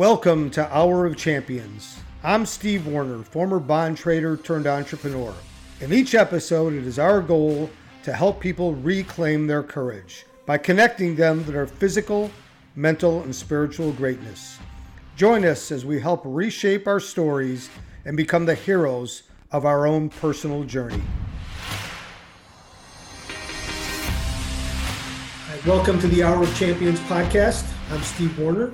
Welcome to Hour of Champions. I'm Steve Warner, former bond trader turned entrepreneur. In each episode, it is our goal to help people reclaim their courage by connecting them to their physical, mental, and spiritual greatness. Join us as we help reshape our stories and become the heroes of our own personal journey. Welcome to the Hour of Champions podcast. I'm Steve Warner,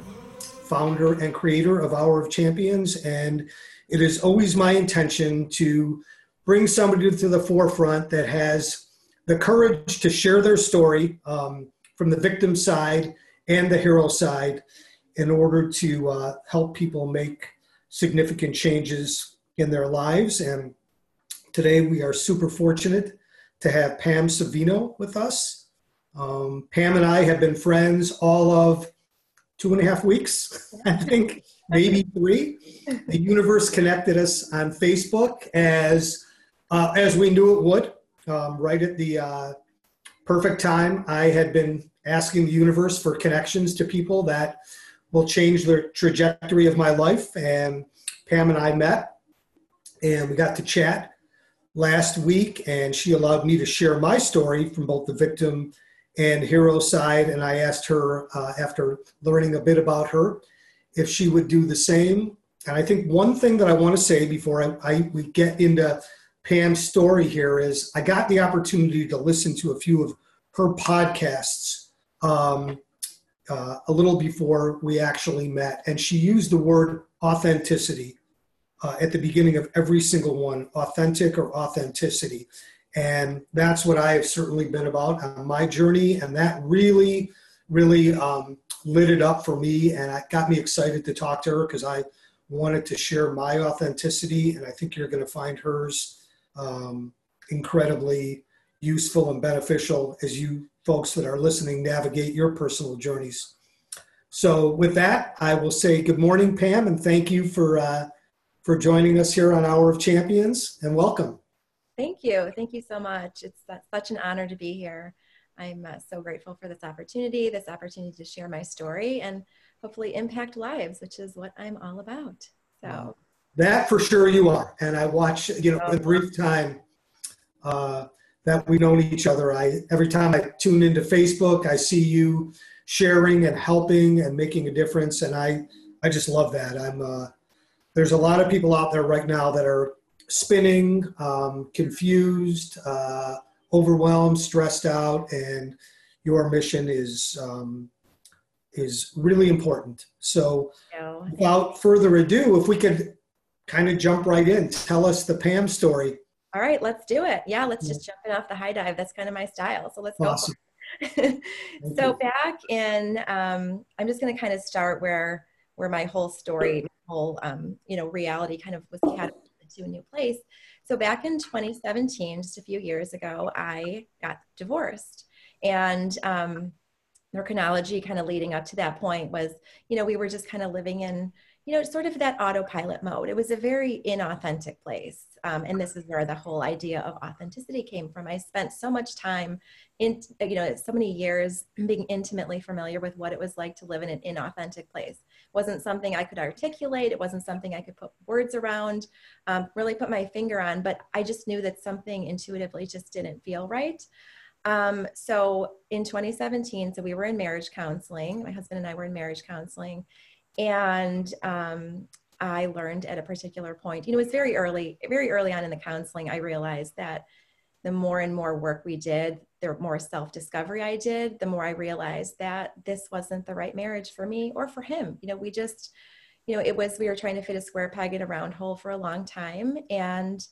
founder and creator of Hour of Champions, and it is always my intention to bring somebody to the forefront that has the courage to share their story um, from the victim side and the hero side in order to uh, help people make significant changes in their lives. And today we are super fortunate to have Pam Savino with us. Um, Pam and I have been friends all of two and a half weeks, I think, maybe three. The universe connected us on Facebook as uh, as we knew it would. Um, right at the uh, perfect time, I had been asking the universe for connections to people that will change the trajectory of my life, and Pam and I met, and we got to chat last week, and she allowed me to share my story from both the victim and hero side. And I asked her, uh, after learning a bit about her, if she would do the same. And I think one thing that I want to say before I, I we get into Pam's story here is I got the opportunity to listen to a few of her podcasts um, uh, a little before we actually met, and she used the word authenticity uh, at the beginning of every single one authentic or authenticity. And that's what I have certainly been about on my journey. And that really, really um, lit it up for me. And it got me excited to talk to her because I wanted to share my authenticity. And I think you're going to find hers um, incredibly useful and beneficial as you folks that are listening navigate your personal journeys. So, with that, I will say good morning, Pam, and thank you for uh, for joining us here on Hour of Champions, and welcome. Thank you. Thank you so much. It's such an honor to be here. I'm uh, so grateful for this opportunity, this opportunity to share my story and hopefully impact lives, which is what I'm all about. So that for sure you are. And I watch, you know, the brief time uh, that we've known each other, I every time I tune into Facebook, I see you sharing and helping and making a difference, and I I just love that. I'm uh, there's a lot of people out there right now that are spinning, um, confused, uh, overwhelmed, stressed out, and your mission is um, is really important. So, without further ado, if we could kind of jump right in, tell us the Pam story. All right, let's do it. Yeah, let's just jump in off the high dive. That's kind of my style. So let's awesome. go. so back in, um, I'm just going to kind of start where where my whole story, whole um, you know reality kind of was catapulted to a new place. So back in 2017, just a few years ago, I got divorced. And um, the chronology kind of leading up to that point was, you know, we were just kind of living in, you know, sort of that autopilot mode. It was a very inauthentic place. Um, and this is where the whole idea of authenticity came from. I spent so much time in, you know, so many years being intimately familiar with what it was like to live in an inauthentic place wasn't something I could articulate. It wasn't something I could put words around, um, really put my finger on, but I just knew that something intuitively just didn't feel right. Um, so in 2017, so we were in marriage counseling. My husband and I were in marriage counseling. And um, I learned at a particular point, you know, it was very early, very early on in the counseling, I realized that the more and more work we did, the more self discovery I did, the more I realized that this wasn't the right marriage for me or for him. You know, we just, you know, it was, we were trying to fit a square peg in a round hole for a long time. And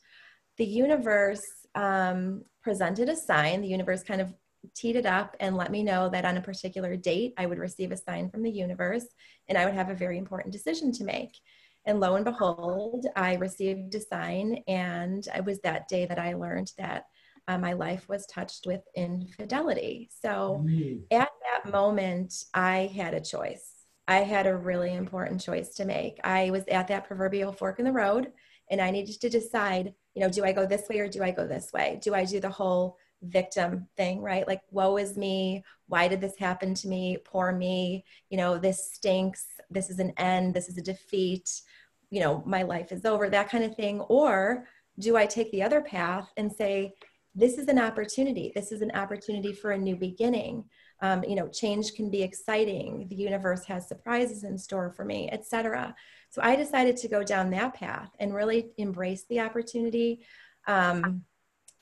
the universe um, presented a sign. The universe kind of teed it up and let me know that on a particular date, I would receive a sign from the universe and I would have a very important decision to make. And lo and behold, I received a sign, and it was that day that I learned that uh, my life was touched with infidelity. So mm. at that moment, I had a choice. I had a really important choice to make. I was at that proverbial fork in the road, and I needed to decide you know, do I go this way or do I go this way? Do I do the whole victim thing, right? Like, woe is me. Why did this happen to me? Poor me. You know, this stinks. This is an end. This is a defeat. You know, my life is over, that kind of thing. Or do I take the other path and say, this is an opportunity. This is an opportunity for a new beginning. Um, you know, change can be exciting. The universe has surprises in store for me, etc. So I decided to go down that path and really embrace the opportunity. Um,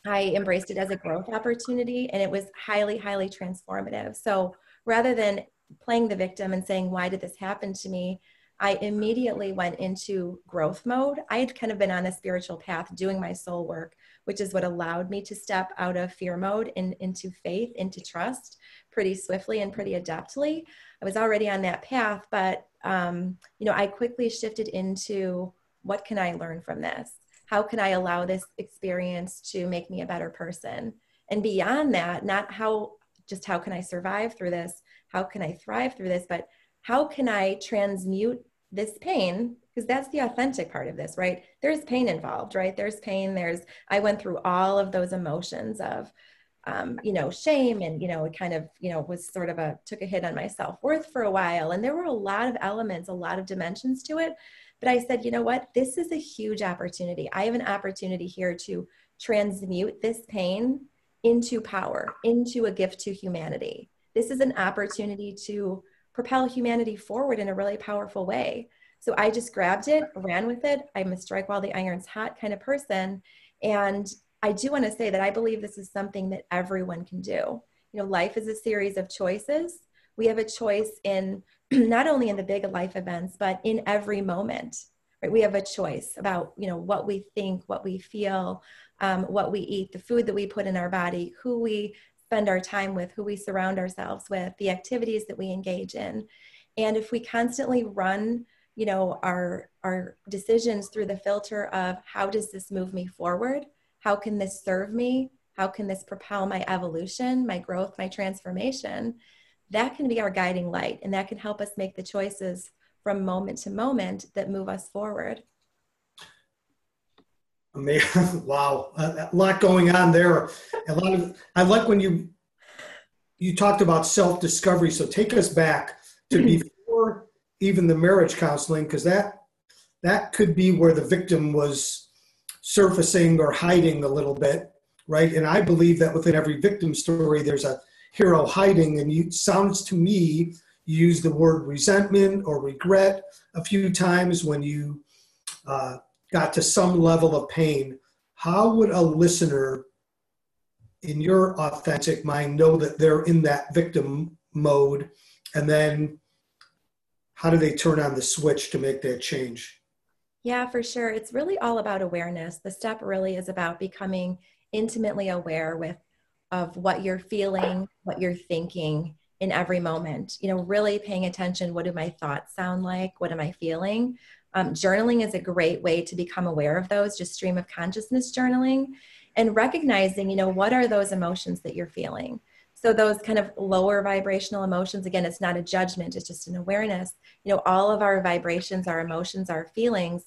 I embraced it as a growth opportunity and it was highly, highly transformative. So rather than playing the victim and saying, Why did this happen to me? I immediately went into growth mode. I had kind of been on a spiritual path doing my soul work, which is what allowed me to step out of fear mode and into faith, into trust pretty swiftly and pretty adeptly. I was already on that path, but um, you know, I quickly shifted into what can I learn from this? how can I allow this experience to make me a better person? And beyond that, not how just how can I survive through this? How can I thrive through this? But how can I transmute this pain? Because that's the authentic part of this, right? There's pain involved, right? There's pain. There's, I went through all of those emotions of, um, you know, shame and, you know, it kind of, you know, was sort of a, took a hit on my self worth for a while. And there were a lot of elements, a lot of dimensions to it but I said, you know what? This is a huge opportunity. I have an opportunity here to transmute this pain into power, into a gift to humanity. This is an opportunity to propel humanity forward in a really powerful way. So I just grabbed it, ran with it. I'm a strike while the iron's hot kind of person. And I do want to say that I believe this is something that everyone can do. You know, life is a series of choices. We have a choice in not only in the big life events, but in every moment. Right? We have a choice about you know what we think, what we feel, um, what we eat, the food that we put in our body, who we spend our time with, who we surround ourselves with, the activities that we engage in. And if we constantly run, you know, our our decisions through the filter of how does this move me forward? How can this serve me? How can this propel my evolution, my growth, my transformation? that can be our guiding light and that can help us make the choices from moment to moment that move us forward. wow, a lot going on there. A lot of I like when you you talked about self discovery. So take us back to mm-hmm. before even the marriage counseling, because that that could be where the victim was surfacing or hiding a little bit, right? And I believe that within every victim story, there's a hero hiding. And you sounds to me you use the word resentment or regret a few times when you uh, got to some level of pain. How would a listener in your authentic mind know that they're in that victim mode? And then how do they turn on the switch to make that change? Yeah, for sure. It's really all about awareness. The step really is about becoming intimately aware with of what you're feeling, what you're thinking in every moment. You know, really paying attention. What do my thoughts sound like? What am I feeling? Um, journaling is a great way to become aware of those, just stream of consciousness journaling and recognizing, you know, what are those emotions that you're feeling? So those kind of lower vibrational emotions, again, it's not a judgment, it's just an awareness. You know, all of our vibrations, our emotions, our feelings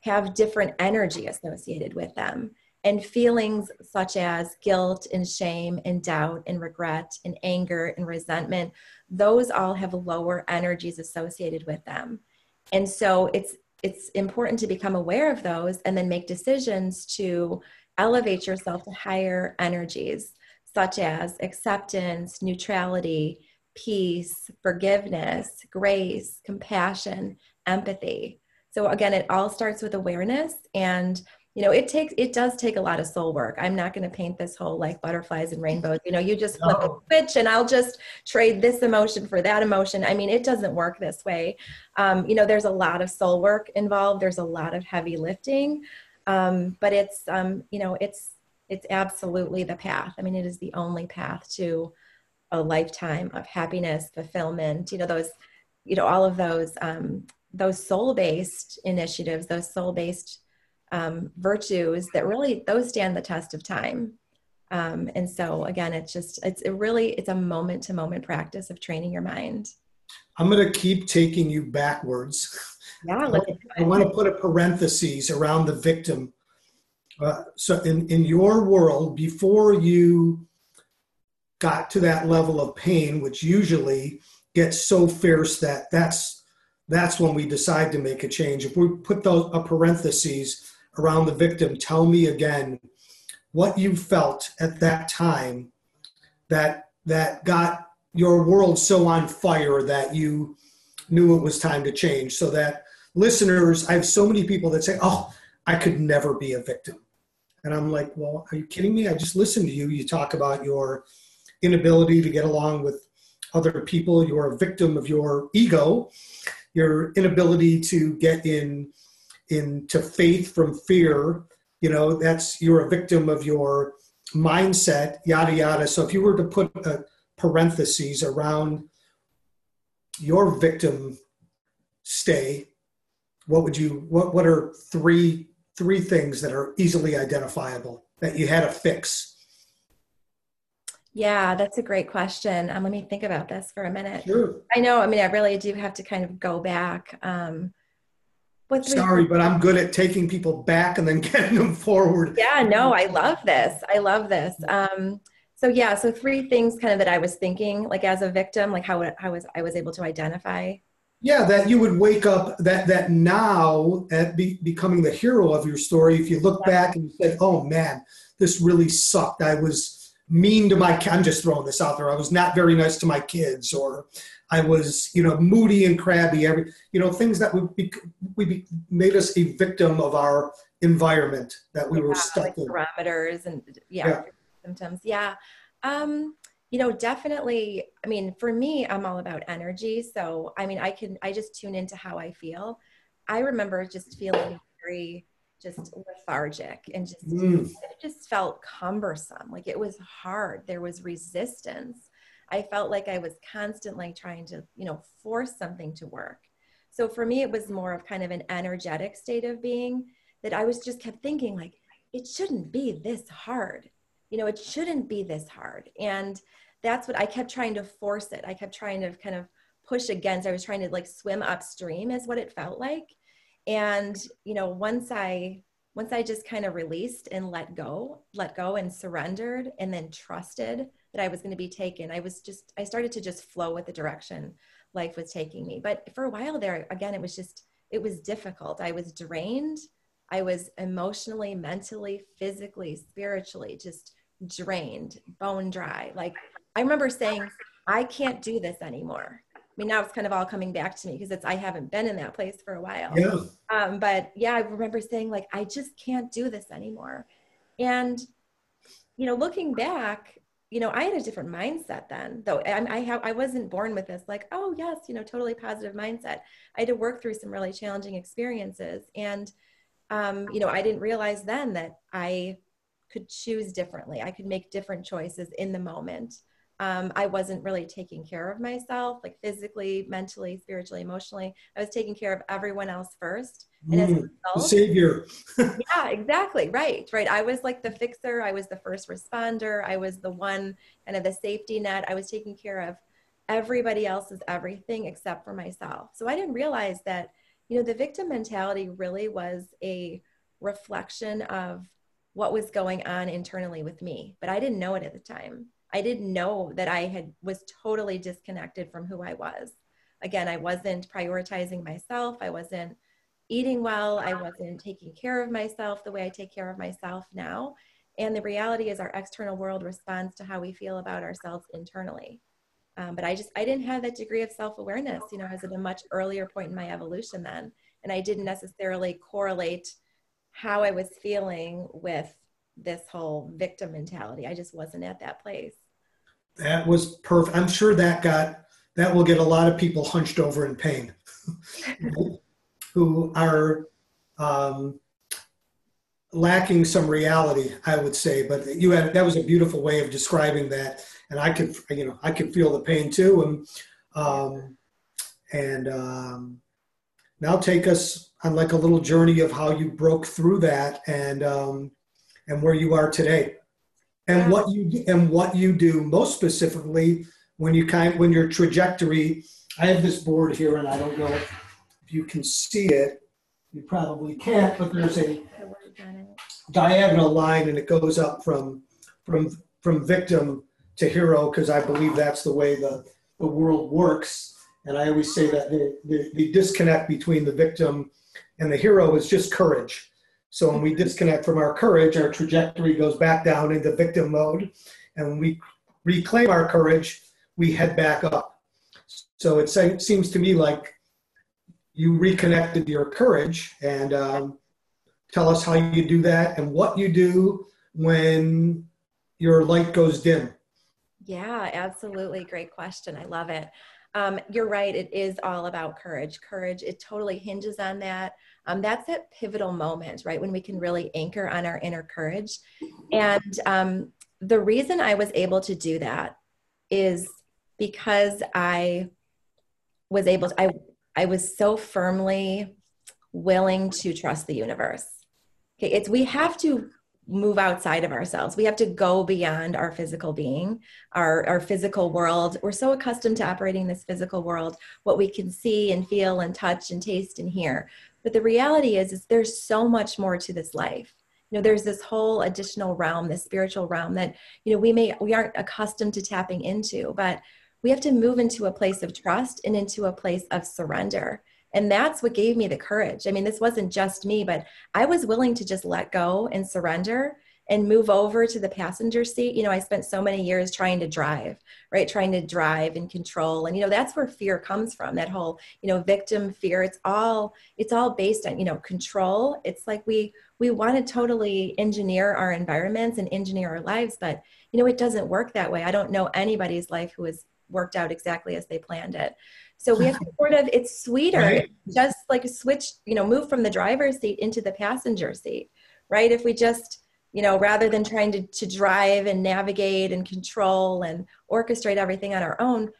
have different energy associated with them and feelings such as guilt and shame and doubt and regret and anger and resentment those all have lower energies associated with them and so it's it's important to become aware of those and then make decisions to elevate yourself to higher energies such as acceptance neutrality peace forgiveness grace compassion empathy. So again it all starts with awareness and you know it takes it does take a lot of soul work. I'm not going to paint this whole like butterflies and rainbows. You know you just flip no. a switch and i'll just trade this emotion for that emotion. I mean it doesn't work this way. Um, you know there's a lot of soul work involved. There's a lot of heavy lifting. Um, but it's um, you know it's it's absolutely the path. I mean it is the only path to a lifetime of happiness fulfillment you know those you know all of those um, those soul based initiatives those soul based um, virtues that really those stand the test of time. Um, and so again it's just it's it really it's a moment to moment practice of training your mind. I'm going to keep taking you backwards. Yeah I, I want to put a parenthesis around the victim. Uh, so in, in your world before you got to that level of pain, which usually gets so fierce that that's that's when we decide to make a change. If we put those a parentheses around the victim, tell me again what you felt at that time that that got your world so on fire that you knew it was time to change. So that listeners, I have so many people that say, "Oh, I could never be a victim," and I'm like, "Well, are you kidding me? I just listened to you. You talk about your inability to get along with other people. You're a victim of your ego, your inability to get in into faith from fear. You know, that's you're a victim of your mindset, yada yada. So if you were to put a parentheses around your victim stay, what would you what what are three three things that are easily identifiable that you had to fix? Yeah, that's a great question. Um, let me think about this for a minute. Sure. I know. I mean, I really do have to kind of go back. Um, what's Sorry, but I'm good at taking people back and then getting them forward. Yeah, no, I love this. I love this. Um, so yeah, so three things kind of that I was thinking, like as a victim, like how how was I was able to identify. Yeah, that you would wake up that that now at be, becoming the hero of your story. If you look yeah. back and you said, "Oh man, this really sucked," I was mean to my i'm just throwing this out there i was not very nice to my kids or i was you know moody and crabby every you know things that would be we made us a victim of our environment that we yeah, were stuck like in. parameters and yeah, yeah. symptoms yeah. Um you know definitely i mean for me i'm all about energy so i mean i can i just tune into how i feel. I remember just feeling very just lethargic and just mm. it just felt cumbersome like it was hard. There was resistance i felt like i was constantly trying to you know force something to work. So for me it was more of kind of an energetic state of being that i was just kept thinking like it shouldn't be this hard. You know it shouldn't be this hard. And that's what i kept trying to force it. I kept trying to kind of push against i was trying to like swim upstream is what it felt like. And you know once i once i just kind of released and let go let go and surrendered and then trusted that i was going to be taken i was just i started to just flow with the direction life was taking me but for a while there again it was just it was difficult i was drained i was emotionally mentally physically spiritually just drained bone dry like i remember saying i can't do this anymore I mean, now it's kind of all coming back to me because it's I haven't been in that place for a while. Yeah. Um, but yeah, I remember saying like, I just can't do this anymore. And you know, looking back, you know, I had a different mindset then. Though I, I have, I wasn't born with this like, oh yes, you know, totally positive mindset. I had to work through some really challenging experiences, and um, you know, I didn't realize then that I could choose differently. I could make different choices in the moment um, I wasn't really taking care of myself, like physically, mentally, spiritually, emotionally. I was taking care of everyone else first. And as a mm, result, savior. yeah, exactly. Right. Right. I was like the fixer. I was the first responder. I was the one kind of the safety net. I was taking care of everybody else's everything except for myself. So I didn't realize that, you know, the victim mentality really was a reflection of what was going on internally with me, but I didn't know it at the time. I didn't know that I had was totally disconnected from who I was. Again, I wasn't prioritizing myself. I wasn't eating well. I wasn't taking care of myself the way I take care of myself now. And the reality is, our external world responds to how we feel about ourselves internally. Um, but I just I didn't have that degree of self awareness. You know, I was at a much earlier point in my evolution then, and I didn't necessarily correlate how I was feeling with this whole victim mentality. I just wasn't at that place. That was perfect. I'm sure that got that will get a lot of people hunched over in pain, who are um, lacking some reality. I would say, but you had that was a beautiful way of describing that, and I could you know I could feel the pain too, and um, and um, now take us on like a little journey of how you broke through that and um, and where you are today and what you and what you do most specifically when you kind when your trajectory i have this board here and i don't know if you can see it you probably can't but there's a diagonal line and it goes up from from from victim to hero because I believe that's the way the, the world works. And I always say that the, the, the disconnect between the victim and the hero is just courage. So when we disconnect from our courage, our trajectory goes back down into victim mode. And when we reclaim our courage, we head back up. So it seems to me like you reconnected your courage and um, tell us how you do that and what you do when your light goes dim. Yeah, absolutely. Great question. I love it. Um, you're right. It is all about courage. Courage, it totally hinges on that. Um, that's that pivotal moment, right? When we can really anchor on our inner courage. And um, the reason I was able to do that is because I was able to, I, I was so firmly willing to trust the universe. Okay, it's we have to move outside of ourselves. We have to go beyond our physical being, our, our physical world. We're so accustomed to operating this physical world, what we can see and feel and touch and taste and hear. But the reality is, is there's so much more to this life. You know, there's this whole additional realm, this spiritual realm that, you know, we may we aren't accustomed to tapping into, but we have to move into a place of trust and into a place of surrender and that's what gave me the courage. I mean, this wasn't just me, but I was willing to just let go and surrender and move over to the passenger seat. You know, I spent so many years trying to drive, right? Trying to drive and control. And, you know, that's where fear comes from, that whole, you know, victim fear. It's all, it's all based on, you know, control. It's like we, we want to totally engineer our environments and engineer our lives, but, you know, it doesn't work that way. I don't know anybody's life who has worked out exactly as they planned it. So we have to sort of, it's sweeter, right. just like switch, you know, move from the driver's seat into the passenger seat, right? If we just, you know, rather than trying to, to drive and navigate and control and orchestrate everything on our own,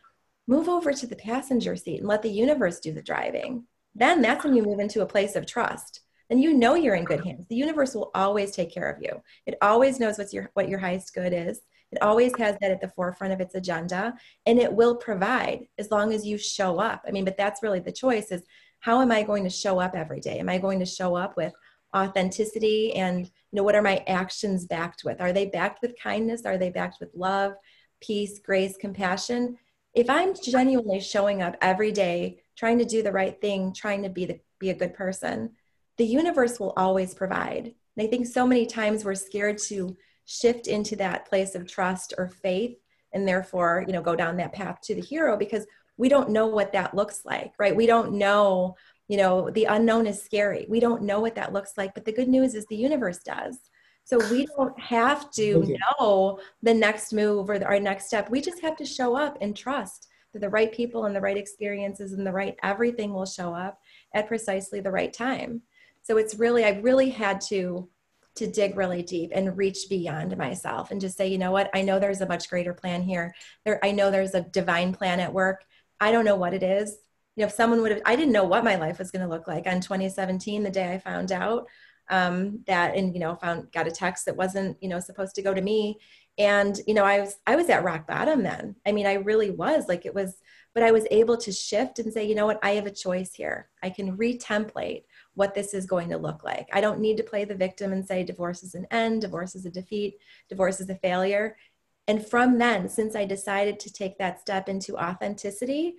move over to the passenger seat and let the universe do the driving. Then that's when you move into a place of trust. And you know you're in good hands. The universe will always take care of you. It always knows what's your what your highest good is. It always has that at the forefront of its agenda and it will provide as long as you show up. I mean, but that's really the choice is how am I going to show up every day? Am I going to show up with authenticity and you know what are my actions backed with? Are they backed with kindness? Are they backed with love, peace, grace, compassion? If I'm genuinely showing up every day, trying to do the right thing, trying to be the, be a good person, the universe will always provide. And I think so many times we're scared to shift into that place of trust or faith and therefore you know go down that path to the hero because we don't know what that looks like right? We don't know you know the unknown is scary. We don't know what that looks like but the good news is the universe does. So we don't have to know the next move or the, our next step. We just have to show up and trust that the right people and the right experiences and the right everything will show up at precisely the right time. So it's really i really had to to dig really deep and reach beyond myself and just say, you know what, I know there's a much greater plan here. There, I know there's a divine plan at work. I don't know what it is. You know, if someone would have, I didn't know what my life was going to look like on 2017, the day I found out um, that, and you know, found got a text that wasn't, you know, supposed to go to me, and you know, I was I was at rock bottom then. I mean, I really was. Like it was, but I was able to shift and say, you know what, I have a choice here. I can retemplate what this is going to look like. I don't need to play the victim and say divorce is an end, divorce is a defeat, divorce is a failure. And from then, since I decided to take that step into authenticity,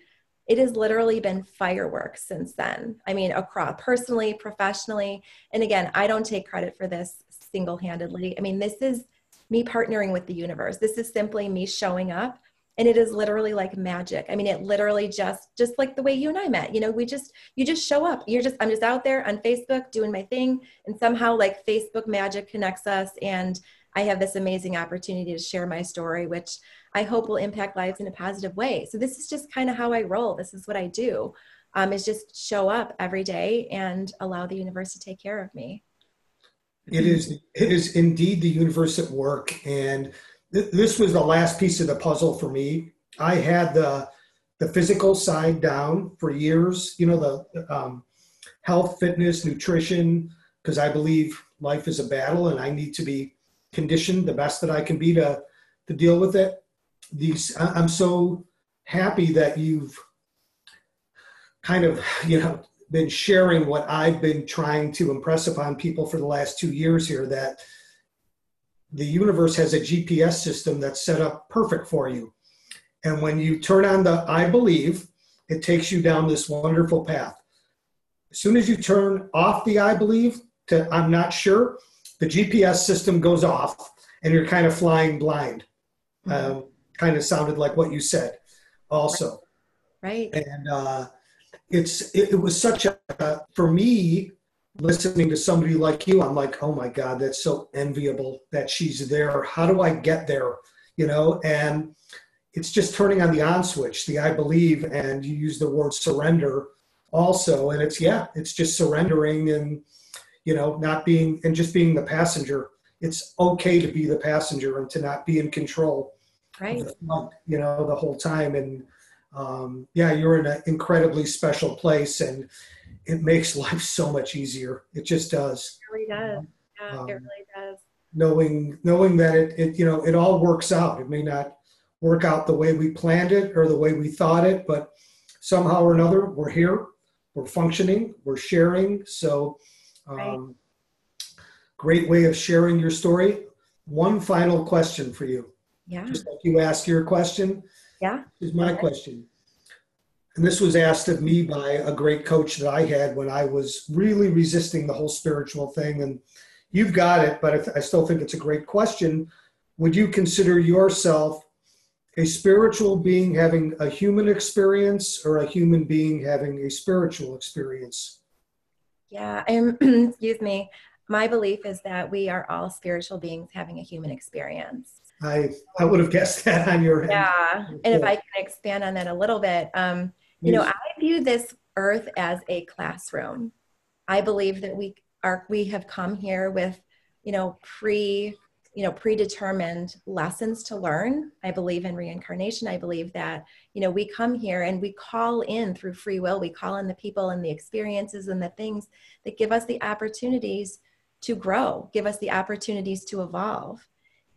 it has literally been fireworks since then. I mean, across personally, professionally. And again, I don't take credit for this single handedly. I mean, this is me partnering with the universe. This is simply me showing up and it is literally like magic. I mean it literally just just like the way you and i met you know we just you just show up. You're just i'm just out there on facebook doing my thing. And somehow like facebook magic connects us. And i have this amazing opportunity to share my story which i hope will impact lives in a positive way. So this is just kind of how i roll. This is what i do um, is just show up every day and allow the universe to take care of me. It is it is indeed the universe at work. And this was the last piece of the puzzle for me. I had the the physical side down for years. You know the um, health, fitness, nutrition, because I believe life is a battle, and I need to be conditioned the best that I can be to to deal with it. These I'm so happy that you've kind of you know been sharing what I've been trying to impress upon people for the last two years here that the universe has a GPS system that's set up perfect for you. And when you turn on the I believe, it takes you down this wonderful path. As soon as you turn off the I believe to I'm not sure, the GPS system goes off and you're kind of flying blind. Mm-hmm. Um, kind of sounded like what you said also. Right. And uh, it's it, it, was such a for me listening to somebody like you. I'm like, oh my God, that's so enviable that she's there. How do I get there? You know, and it's just turning on the on switch, the I believe, and you use the word surrender also, and it's yeah, it's just surrendering and you know not being and just being the passenger. It's okay to be the passenger and to not be in control. Right. you know, the whole time and um, yeah, you're in an incredibly special place, and it makes life so much easier. It just does. It really does. Yeah, um, it really does. Knowing knowing that it, it you know it all works out. It may not work out the way we planned it or the way we thought it, but somehow or another we're here, we're functioning, we're sharing. So, um, right. great way of sharing your story. One final question for you. Yeah. Just like you ask your question yeah. Is my question. And this was asked of me by a great coach that I had when I was really resisting the whole spiritual thing. And you've got it, but I, th- I still think it's a great question. Would you consider yourself a spiritual being having a human experience or a human being having a spiritual experience? Yeah, I'm, excuse me. My belief is that we are all spiritual beings having a human experience. I I would have guessed that on your end. Yeah, and if I can expand on that a little bit, um, you know, I view this earth as a classroom. I believe that we are we have come here with, you know, pre you know predetermined lessons to learn. I believe in reincarnation. I believe that you know we come here and we call in through free will. We call in the people and the experiences and the things that give us the opportunities to grow give us the opportunities to evolve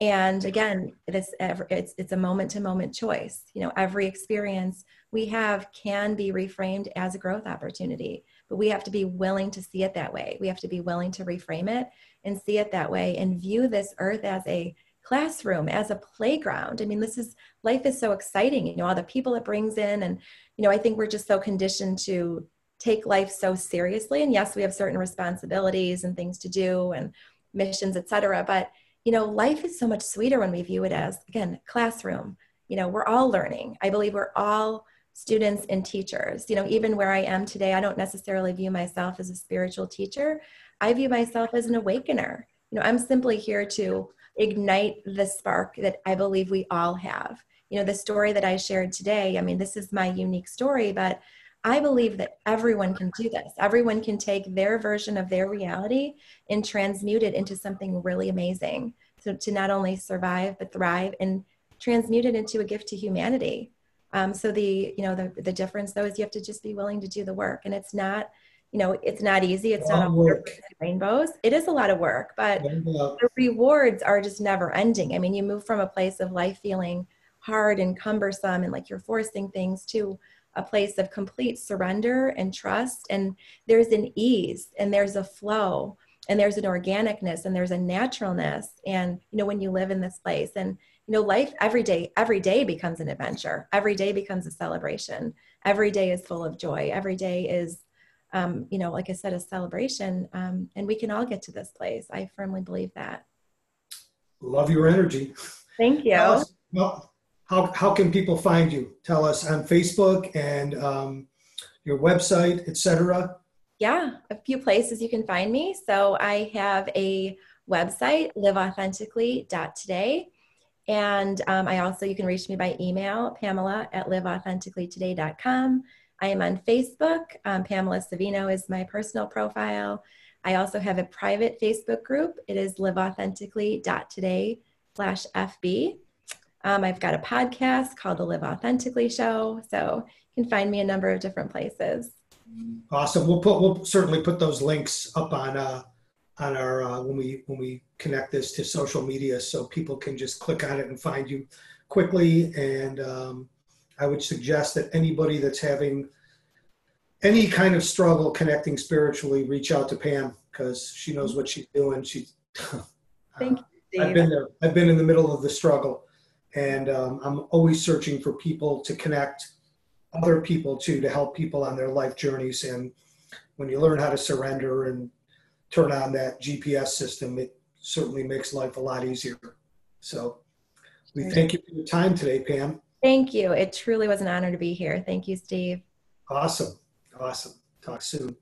and again this it's it's a moment to moment choice. You know every experience we have can be reframed as a growth opportunity but we have to be willing to see it that way. We have to be willing to reframe it and see it that way and view this earth as a classroom as a playground. I mean this is life is so exciting you know all the people it brings in. And you know i think we're just so conditioned to take life so seriously. And yes we have certain responsibilities and things to do and missions etc but you know, life is so much sweeter when we view it as, again, classroom. You know, we're all learning. I believe we're all students and teachers. You know, even where I am today, I don't necessarily view myself as a spiritual teacher. I view myself as an awakener. You know, I'm simply here to ignite the spark that I believe we all have. You know, the story that I shared today, I mean, this is my unique story, but I believe that everyone can do this. Everyone can take their version of their reality and transmute it into something really amazing. So to not only survive but thrive and transmute it into a gift to humanity. Um, so the you know the the difference though is you have to just be willing to do the work, and it's not you know it's not easy. It's not all work. rainbows. It is a lot of work, but the rewards are just never ending. I mean, you move from a place of life feeling hard and cumbersome and like you're forcing things to a place of complete surrender and trust. And there's an ease and there's a flow and there's an organicness and there's a naturalness. And, you know, when you live in this place and, you know, life every day, every day becomes an adventure. Every day becomes a celebration. Every day is full of joy. Every day is, um, you know, like I said, a celebration. Um, and we can all get to this place. I firmly believe that. Love your energy. Thank you. well, how, how can people find you? Tell us on Facebook and um, your website, etc. Yeah, a few places you can find me. So I have a website, liveauthentically.today. And um, I also, you can reach me by email, pamela at liveauthenticallytoday.com. I am on Facebook. Um, Pamela Savino is my personal profile. I also have a private Facebook group. It is liveauthentically.today slash FB. Um, I've got a podcast called The Live Authentically Show. So you can find me a number of different places. Awesome. We'll put we'll certainly put those links up on uh, on our uh, when we when we connect this to social media, so people can just click on it and find you quickly. And um, I would suggest that anybody that's having any kind of struggle connecting spiritually, reach out to Pam because she knows what she's doing. She Thank you I've been there. I've been in the middle of the struggle, and um, I'm always searching for people to connect other people to to help people on their life journeys. And when you learn how to surrender and turn on that GPS system, it certainly makes life a lot easier. So we thank you for your time today, Pam. Thank you. It truly was an honor to be here. Thank you, Steve. Awesome. Awesome. Talk soon.